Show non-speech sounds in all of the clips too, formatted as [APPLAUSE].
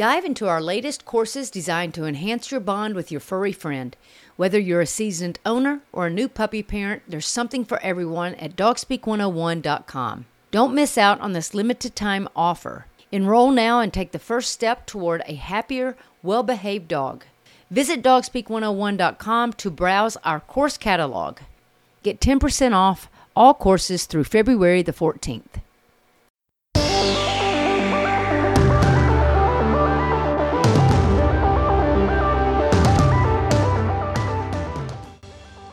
Dive into our latest courses designed to enhance your bond with your furry friend. Whether you're a seasoned owner or a new puppy parent, there's something for everyone at dogspeak101.com. Don't miss out on this limited time offer. Enroll now and take the first step toward a happier, well behaved dog. Visit dogspeak101.com to browse our course catalog. Get 10% off all courses through February the 14th.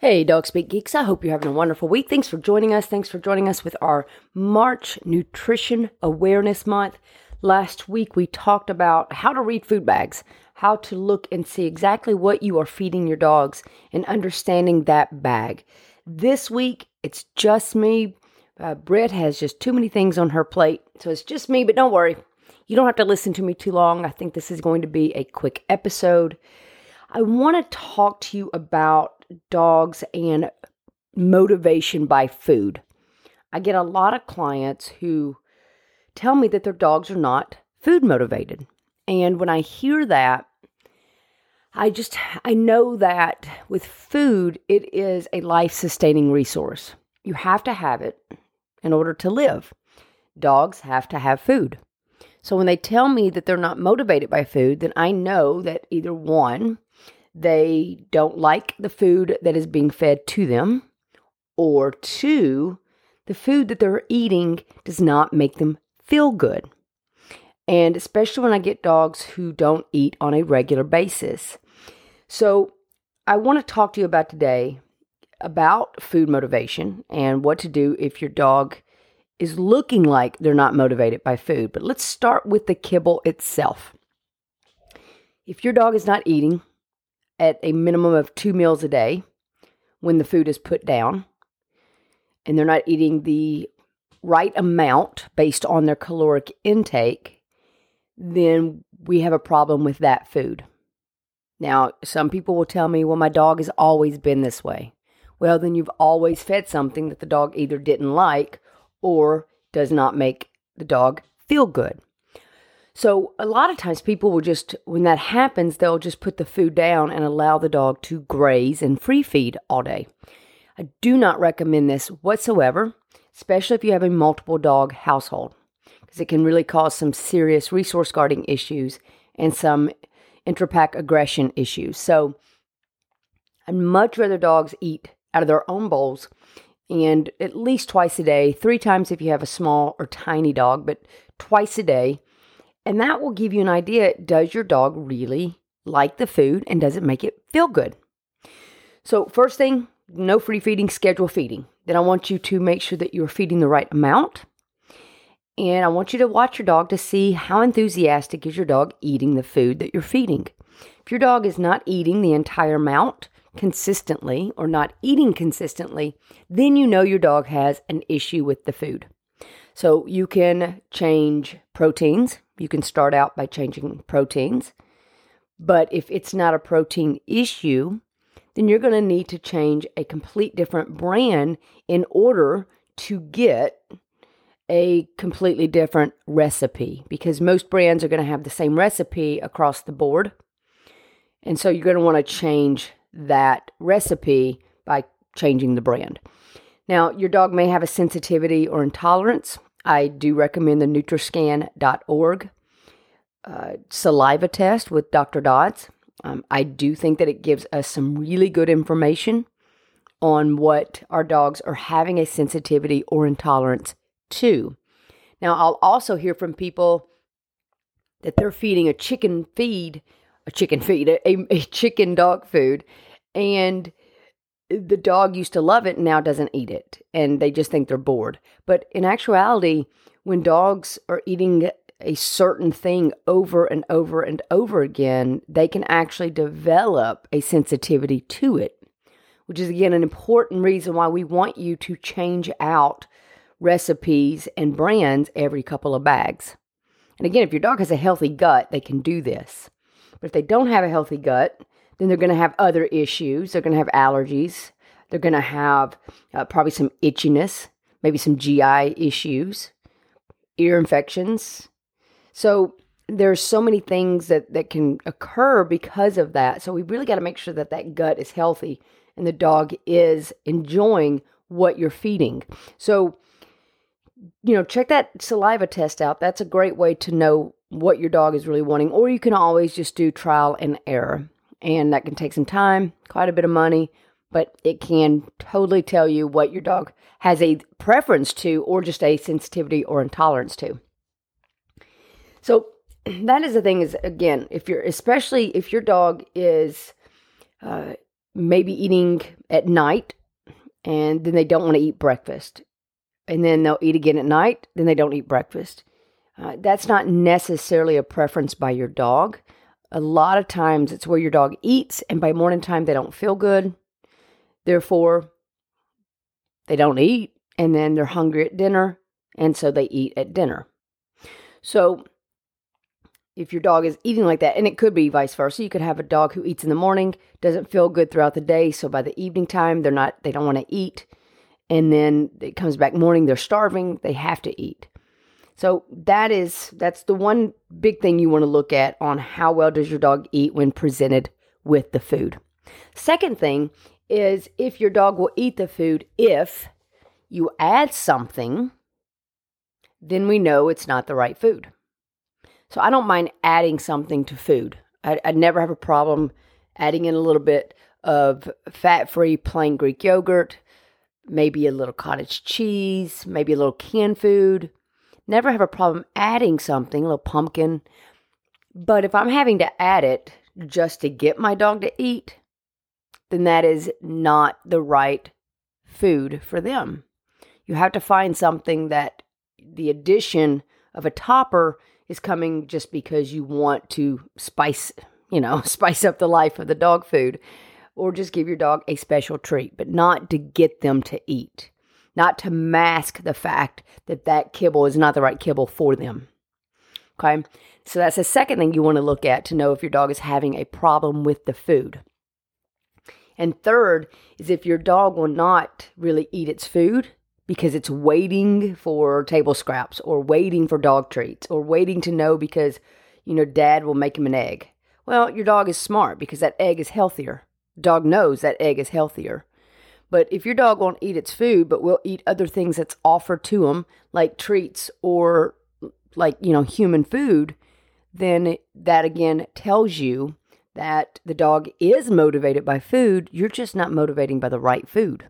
Hey, Dog Speak Geeks. I hope you're having a wonderful week. Thanks for joining us. Thanks for joining us with our March Nutrition Awareness Month. Last week, we talked about how to read food bags, how to look and see exactly what you are feeding your dogs, and understanding that bag. This week, it's just me. Uh, Britt has just too many things on her plate, so it's just me, but don't worry. You don't have to listen to me too long. I think this is going to be a quick episode. I want to talk to you about dogs and motivation by food. I get a lot of clients who tell me that their dogs are not food motivated. And when I hear that, I just I know that with food it is a life-sustaining resource. You have to have it in order to live. Dogs have to have food. So when they tell me that they're not motivated by food, then I know that either one, they don't like the food that is being fed to them, or two, the food that they're eating does not make them feel good. And especially when I get dogs who don't eat on a regular basis. So, I want to talk to you about today about food motivation and what to do if your dog is looking like they're not motivated by food. But let's start with the kibble itself. If your dog is not eating, at a minimum of two meals a day when the food is put down, and they're not eating the right amount based on their caloric intake, then we have a problem with that food. Now, some people will tell me, well, my dog has always been this way. Well, then you've always fed something that the dog either didn't like or does not make the dog feel good. So a lot of times people will just, when that happens, they'll just put the food down and allow the dog to graze and free feed all day. I do not recommend this whatsoever, especially if you have a multiple dog household, because it can really cause some serious resource guarding issues and some intrapack aggression issues. So I'd much rather dogs eat out of their own bowls and at least twice a day, three times if you have a small or tiny dog, but twice a day and that will give you an idea does your dog really like the food and does it make it feel good? So, first thing, no free feeding, schedule feeding. Then I want you to make sure that you're feeding the right amount. And I want you to watch your dog to see how enthusiastic is your dog eating the food that you're feeding. If your dog is not eating the entire amount consistently or not eating consistently, then you know your dog has an issue with the food. So you can change proteins. You can start out by changing proteins. But if it's not a protein issue, then you're going to need to change a complete different brand in order to get a completely different recipe because most brands are going to have the same recipe across the board. And so you're going to want to change that recipe by changing the brand. Now, your dog may have a sensitivity or intolerance. I do recommend the nutriscan.org uh, saliva test with Dr. Dodds. Um, I do think that it gives us some really good information on what our dogs are having a sensitivity or intolerance to. Now, I'll also hear from people that they're feeding a chicken feed, a chicken feed, a, a chicken dog food, and the dog used to love it and now doesn't eat it and they just think they're bored. But in actuality, when dogs are eating a certain thing over and over and over again, they can actually develop a sensitivity to it, which is again an important reason why we want you to change out recipes and brands every couple of bags. And again, if your dog has a healthy gut, they can do this. But if they don't have a healthy gut, then they're going to have other issues. They're going to have allergies. They're going to have uh, probably some itchiness, maybe some GI issues, ear infections. So there's so many things that, that can occur because of that. So we really got to make sure that that gut is healthy and the dog is enjoying what you're feeding. So you know, check that saliva test out. That's a great way to know what your dog is really wanting. Or you can always just do trial and error. And that can take some time, quite a bit of money, but it can totally tell you what your dog has a preference to or just a sensitivity or intolerance to. So [CLEARS THROAT] that is the thing is again, if you're especially if your dog is uh, maybe eating at night and then they don't want to eat breakfast and then they'll eat again at night, then they don't eat breakfast. Uh, that's not necessarily a preference by your dog. A lot of times it's where your dog eats, and by morning time they don't feel good. Therefore, they don't eat, and then they're hungry at dinner, and so they eat at dinner. So, if your dog is eating like that, and it could be vice versa, you could have a dog who eats in the morning, doesn't feel good throughout the day, so by the evening time they're not, they don't want to eat and then it comes back morning they're starving they have to eat so that is that's the one big thing you want to look at on how well does your dog eat when presented with the food. Second thing is if your dog will eat the food if you add something then we know it's not the right food. So i don't mind adding something to food. I, I never have a problem adding in a little bit of fat-free plain greek yogurt maybe a little cottage cheese, maybe a little canned food. Never have a problem adding something, a little pumpkin. But if I'm having to add it just to get my dog to eat, then that is not the right food for them. You have to find something that the addition of a topper is coming just because you want to spice, you know, [LAUGHS] spice up the life of the dog food or just give your dog a special treat, but not to get them to eat, not to mask the fact that that kibble is not the right kibble for them. Okay, so that's the second thing you want to look at to know if your dog is having a problem with the food. And third is if your dog will not really eat its food because it's waiting for table scraps or waiting for dog treats or waiting to know because, you know, dad will make him an egg. Well, your dog is smart because that egg is healthier dog knows that egg is healthier. But if your dog won't eat its food, but will eat other things that's offered to them, like treats or like, you know, human food, then that again tells you that the dog is motivated by food. You're just not motivating by the right food,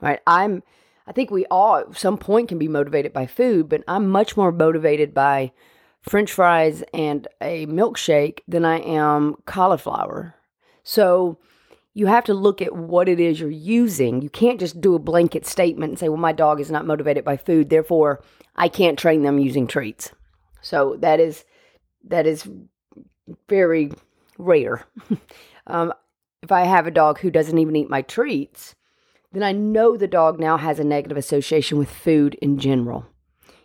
right? I'm, I think we all at some point can be motivated by food, but I'm much more motivated by french fries and a milkshake than I am cauliflower. So, you have to look at what it is you're using. You can't just do a blanket statement and say, well, my dog is not motivated by food, therefore I can't train them using treats. So that is that is very rare. [LAUGHS] um, if I have a dog who doesn't even eat my treats, then I know the dog now has a negative association with food in general.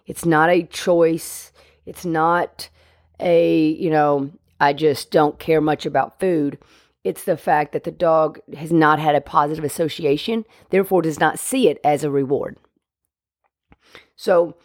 It's not a choice. It's not a, you know, I just don't care much about food. It's the fact that the dog has not had a positive association, therefore does not see it as a reward. So,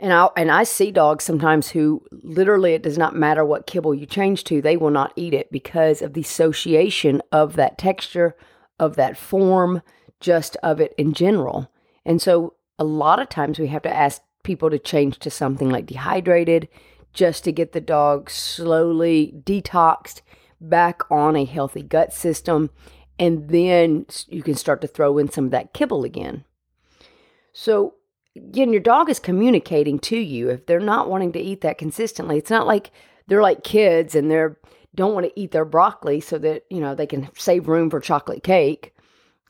and I and I see dogs sometimes who literally it does not matter what kibble you change to, they will not eat it because of the association of that texture, of that form, just of it in general. And so a lot of times we have to ask people to change to something like dehydrated just to get the dog slowly detoxed back on a healthy gut system, and then you can start to throw in some of that kibble again. So, again, your dog is communicating to you if they're not wanting to eat that consistently. It's not like they're like kids and they're don't want to eat their broccoli so that you know they can save room for chocolate cake.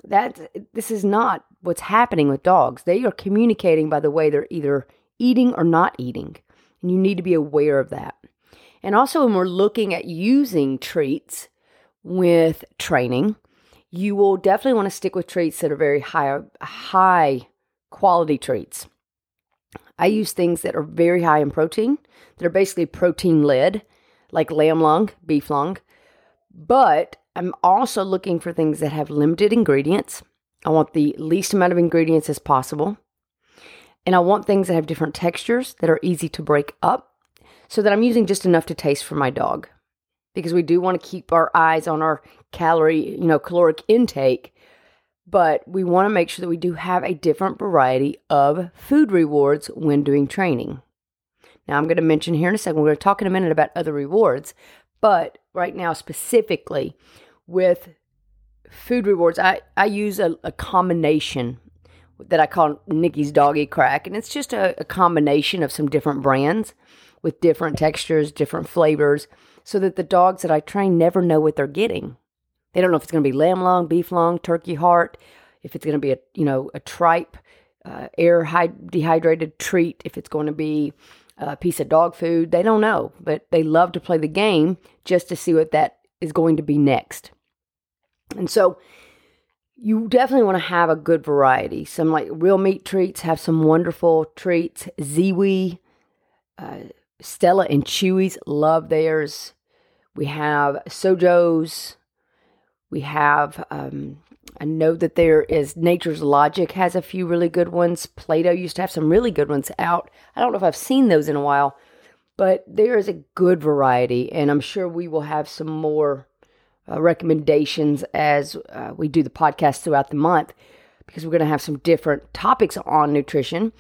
That this is not what's happening with dogs. They are communicating by the way they're either eating or not eating. And you need to be aware of that. And also, when we're looking at using treats with training, you will definitely want to stick with treats that are very high, high quality treats. I use things that are very high in protein, that are basically protein led, like lamb lung, beef lung. But I'm also looking for things that have limited ingredients. I want the least amount of ingredients as possible. And I want things that have different textures that are easy to break up so that I'm using just enough to taste for my dog. Because we do want to keep our eyes on our calorie, you know, caloric intake, but we want to make sure that we do have a different variety of food rewards when doing training. Now, I'm going to mention here in a second, we're going to talk in a minute about other rewards, but right now, specifically with food rewards, I, I use a, a combination that I call Nikki's Doggy Crack, and it's just a, a combination of some different brands with different textures, different flavors, so that the dogs that I train never know what they're getting. They don't know if it's going to be lamb lung, beef lung, turkey heart, if it's going to be a you know a tripe, uh, air dehydrated treat, if it's going to be a piece of dog food. They don't know, but they love to play the game just to see what that is going to be next. And so you definitely want to have a good variety. Some like real meat treats have some wonderful treats. Ziwi, uh, Stella and Chewy's love theirs. We have Sojo's. We have, um, I know that there is Nature's Logic has a few really good ones. Plato used to have some really good ones out. I don't know if I've seen those in a while, but there is a good variety, and I'm sure we will have some more uh, recommendations as uh, we do the podcast throughout the month because we're going to have some different topics on nutrition.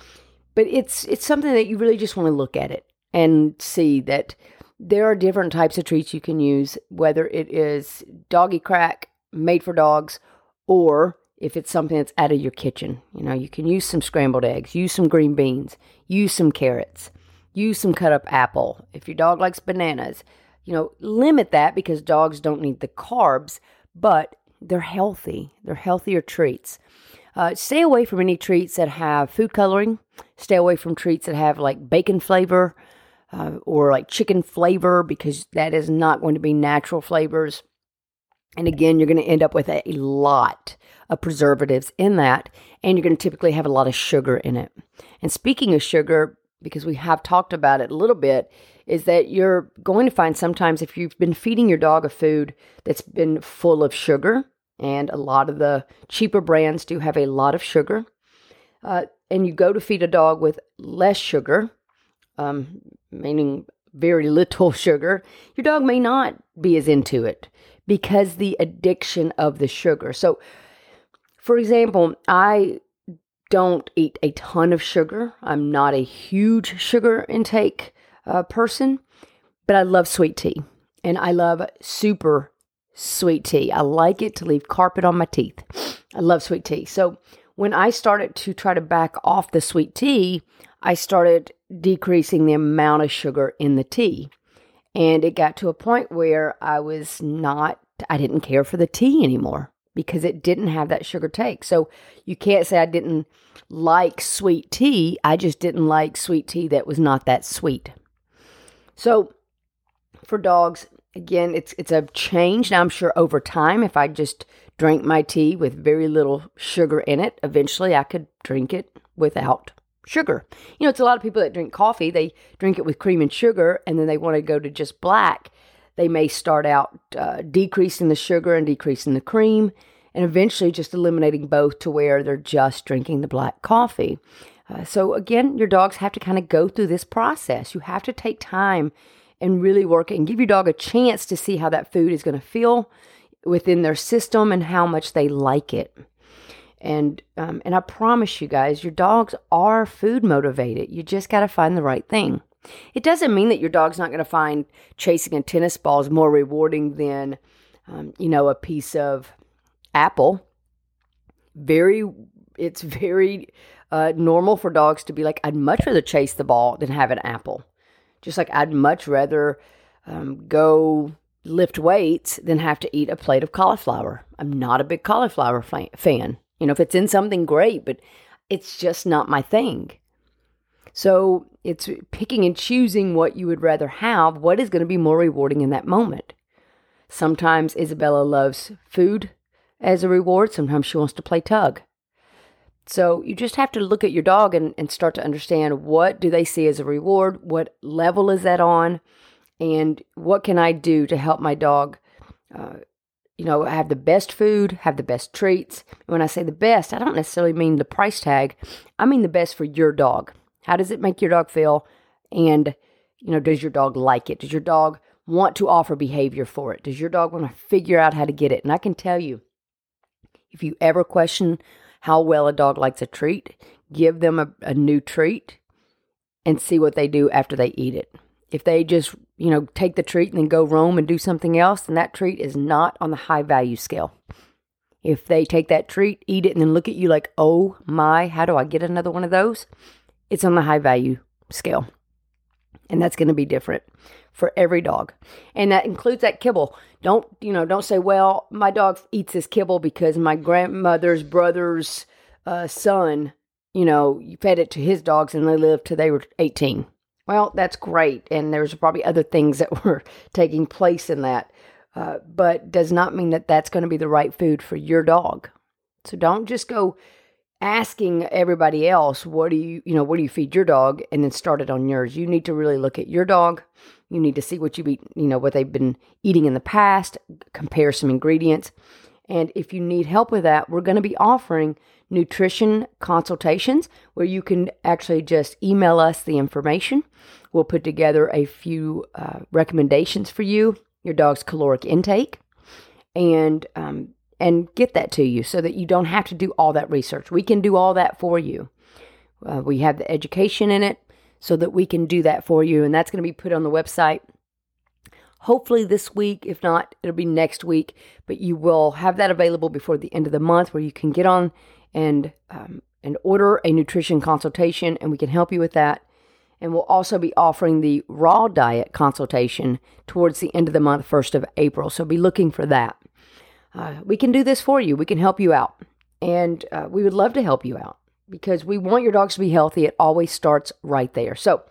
But it's it's something that you really just want to look at it and see that there are different types of treats you can use, whether it is doggy crack made for dogs or if it's something that's out of your kitchen. You know, you can use some scrambled eggs, use some green beans, use some carrots, use some cut up apple. If your dog likes bananas, you know, limit that because dogs don't need the carbs, but they're healthy. They're healthier treats. Uh, stay away from any treats that have food coloring. Stay away from treats that have like bacon flavor uh, or like chicken flavor because that is not going to be natural flavors. And again, you're going to end up with a lot of preservatives in that, and you're going to typically have a lot of sugar in it. And speaking of sugar, because we have talked about it a little bit, is that you're going to find sometimes if you've been feeding your dog a food that's been full of sugar, and a lot of the cheaper brands do have a lot of sugar, uh, and you go to feed a dog with less sugar, um, meaning very little [LAUGHS] sugar, your dog may not be as into it because the addiction of the sugar. So, for example, I don't eat a ton of sugar. I'm not a huge sugar intake uh, person, but I love sweet tea and I love super sweet tea. I like it to leave carpet on my teeth. I love sweet tea. So, when I started to try to back off the sweet tea, I started decreasing the amount of sugar in the tea. And it got to a point where I was not, I didn't care for the tea anymore because it didn't have that sugar take. So you can't say I didn't like sweet tea. I just didn't like sweet tea that was not that sweet. So for dogs, again, it's it's a change. Now I'm sure over time, if I just drank my tea with very little sugar in it, eventually I could drink it without sugar. You know, it's a lot of people that drink coffee, they drink it with cream and sugar, and then they want to go to just black. They may start out uh, decreasing the sugar and decreasing the cream, and eventually just eliminating both to where they're just drinking the black coffee. Uh, so, again, your dogs have to kind of go through this process. You have to take time and really work and give your dog a chance to see how that food is going to feel within their system and how much they like it. And um, and I promise you guys, your dogs are food motivated. You just got to find the right thing. It doesn't mean that your dog's not going to find chasing a tennis ball is more rewarding than, um, you know, a piece of apple. Very, it's very uh, normal for dogs to be like, I'd much rather chase the ball than have an apple. Just like I'd much rather um, go lift weights than have to eat a plate of cauliflower. I'm not a big cauliflower fan. You know, if it's in something great, but it's just not my thing. So it's picking and choosing what you would rather have, what is going to be more rewarding in that moment. Sometimes Isabella loves food as a reward, sometimes she wants to play tug. So you just have to look at your dog and, and start to understand what do they see as a reward, what level is that on, and what can I do to help my dog uh, you know, have the best food, have the best treats. When I say the best, I don't necessarily mean the price tag. I mean the best for your dog. How does it make your dog feel? And, you know, does your dog like it? Does your dog want to offer behavior for it? Does your dog want to figure out how to get it? And I can tell you, if you ever question how well a dog likes a treat, give them a, a new treat and see what they do after they eat it. If they just, you know, take the treat and then go roam and do something else, then that treat is not on the high value scale. If they take that treat, eat it, and then look at you like, oh my, how do I get another one of those? It's on the high value scale. And that's going to be different for every dog. And that includes that kibble. Don't, you know, don't say, well, my dog eats this kibble because my grandmother's brother's uh, son, you know, fed it to his dogs and they lived till they were 18. Well, that's great. And there's probably other things that [LAUGHS] were taking place in that. Uh, but does not mean that that's going to be the right food for your dog. So don't just go asking everybody else, what do you, you know, what do you feed your dog? And then start it on yours. You need to really look at your dog. You need to see what you eat, you know, what they've been eating in the past, compare some ingredients. And if you need help with that, we're going to be offering nutrition consultations where you can actually just email us the information. We'll put together a few uh, recommendations for you, your dog's caloric intake, and um, and get that to you so that you don't have to do all that research. We can do all that for you. Uh, we have the education in it so that we can do that for you, and that's going to be put on the website hopefully this week. If not, it'll be next week. But you will have that available before the end of the month where you can get on and um, and order a nutrition consultation, and we can help you with that. And we'll also be offering the raw diet consultation towards the end of the month, 1st of April. So be looking for that. Uh, we can do this for you. We can help you out. And uh, we would love to help you out because we want your dogs to be healthy. It always starts right there. So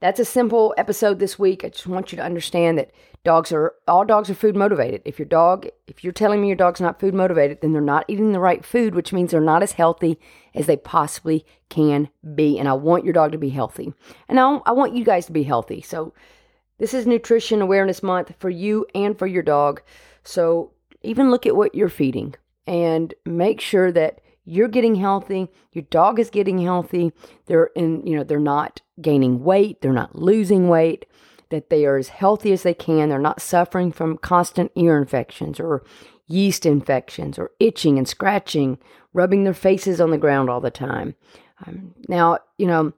that's a simple episode this week. I just want you to understand that dogs are all dogs are food motivated. If your dog, if you're telling me your dog's not food motivated, then they're not eating the right food, which means they're not as healthy as they possibly can be. And I want your dog to be healthy. And I, I want you guys to be healthy. So this is Nutrition Awareness Month for you and for your dog. So even look at what you're feeding and make sure that you're getting healthy, your dog is getting healthy, they're in, you know, they're not gaining weight, they're not losing weight, that they are as healthy as they can, they're not suffering from constant ear infections or yeast infections or itching and scratching, rubbing their faces on the ground all the time. Um, now, you know,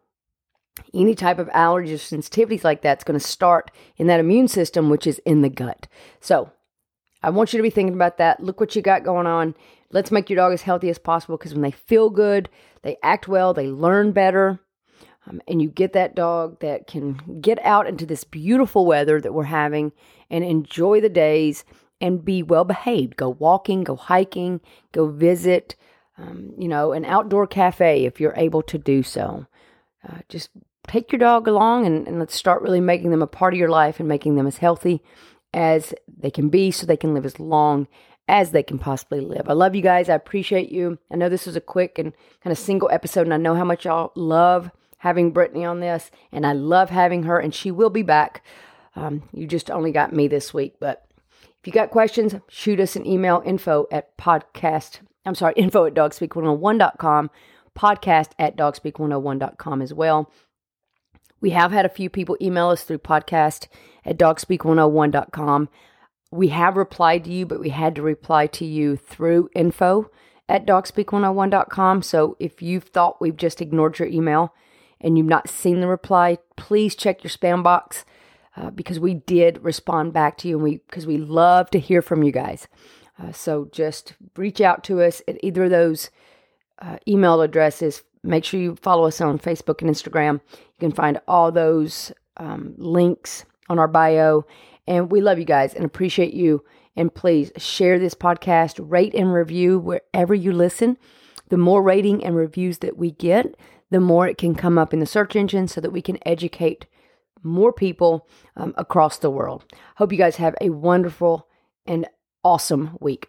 any type of allergies or sensitivities like that's going to start in that immune system, which is in the gut. So, I want you to be thinking about that. Look what you got going on. Let's make your dog as healthy as possible because when they feel good, they act well, they learn better. Um, and you get that dog that can get out into this beautiful weather that we're having and enjoy the days and be well behaved. Go walking, go hiking, go visit, um, you know, an outdoor cafe if you're able to do so. Uh, just take your dog along and, and let's start really making them a part of your life and making them as healthy as they can be so they can live as long as they can possibly live. I love you guys. I appreciate you. I know this was a quick and kind of single episode, and I know how much y'all love having Brittany on this, and I love having her, and she will be back. Um, you just only got me this week, but if you got questions, shoot us an email info at podcast. I'm sorry, [LAUGHS] info at dogspeak101.com, podcast at dogspeak101.com as well. We have had a few people email us through podcast at dogspeak101.com we have replied to you, but we had to reply to you through info at dogspeak101.com. So if you've thought we've just ignored your email and you've not seen the reply, please check your spam box uh, because we did respond back to you and we because we love to hear from you guys. Uh, so just reach out to us at either of those uh, email addresses. Make sure you follow us on Facebook and Instagram. You can find all those um, links on our bio and we love you guys and appreciate you. And please share this podcast, rate and review wherever you listen. The more rating and reviews that we get, the more it can come up in the search engine so that we can educate more people um, across the world. Hope you guys have a wonderful and awesome week.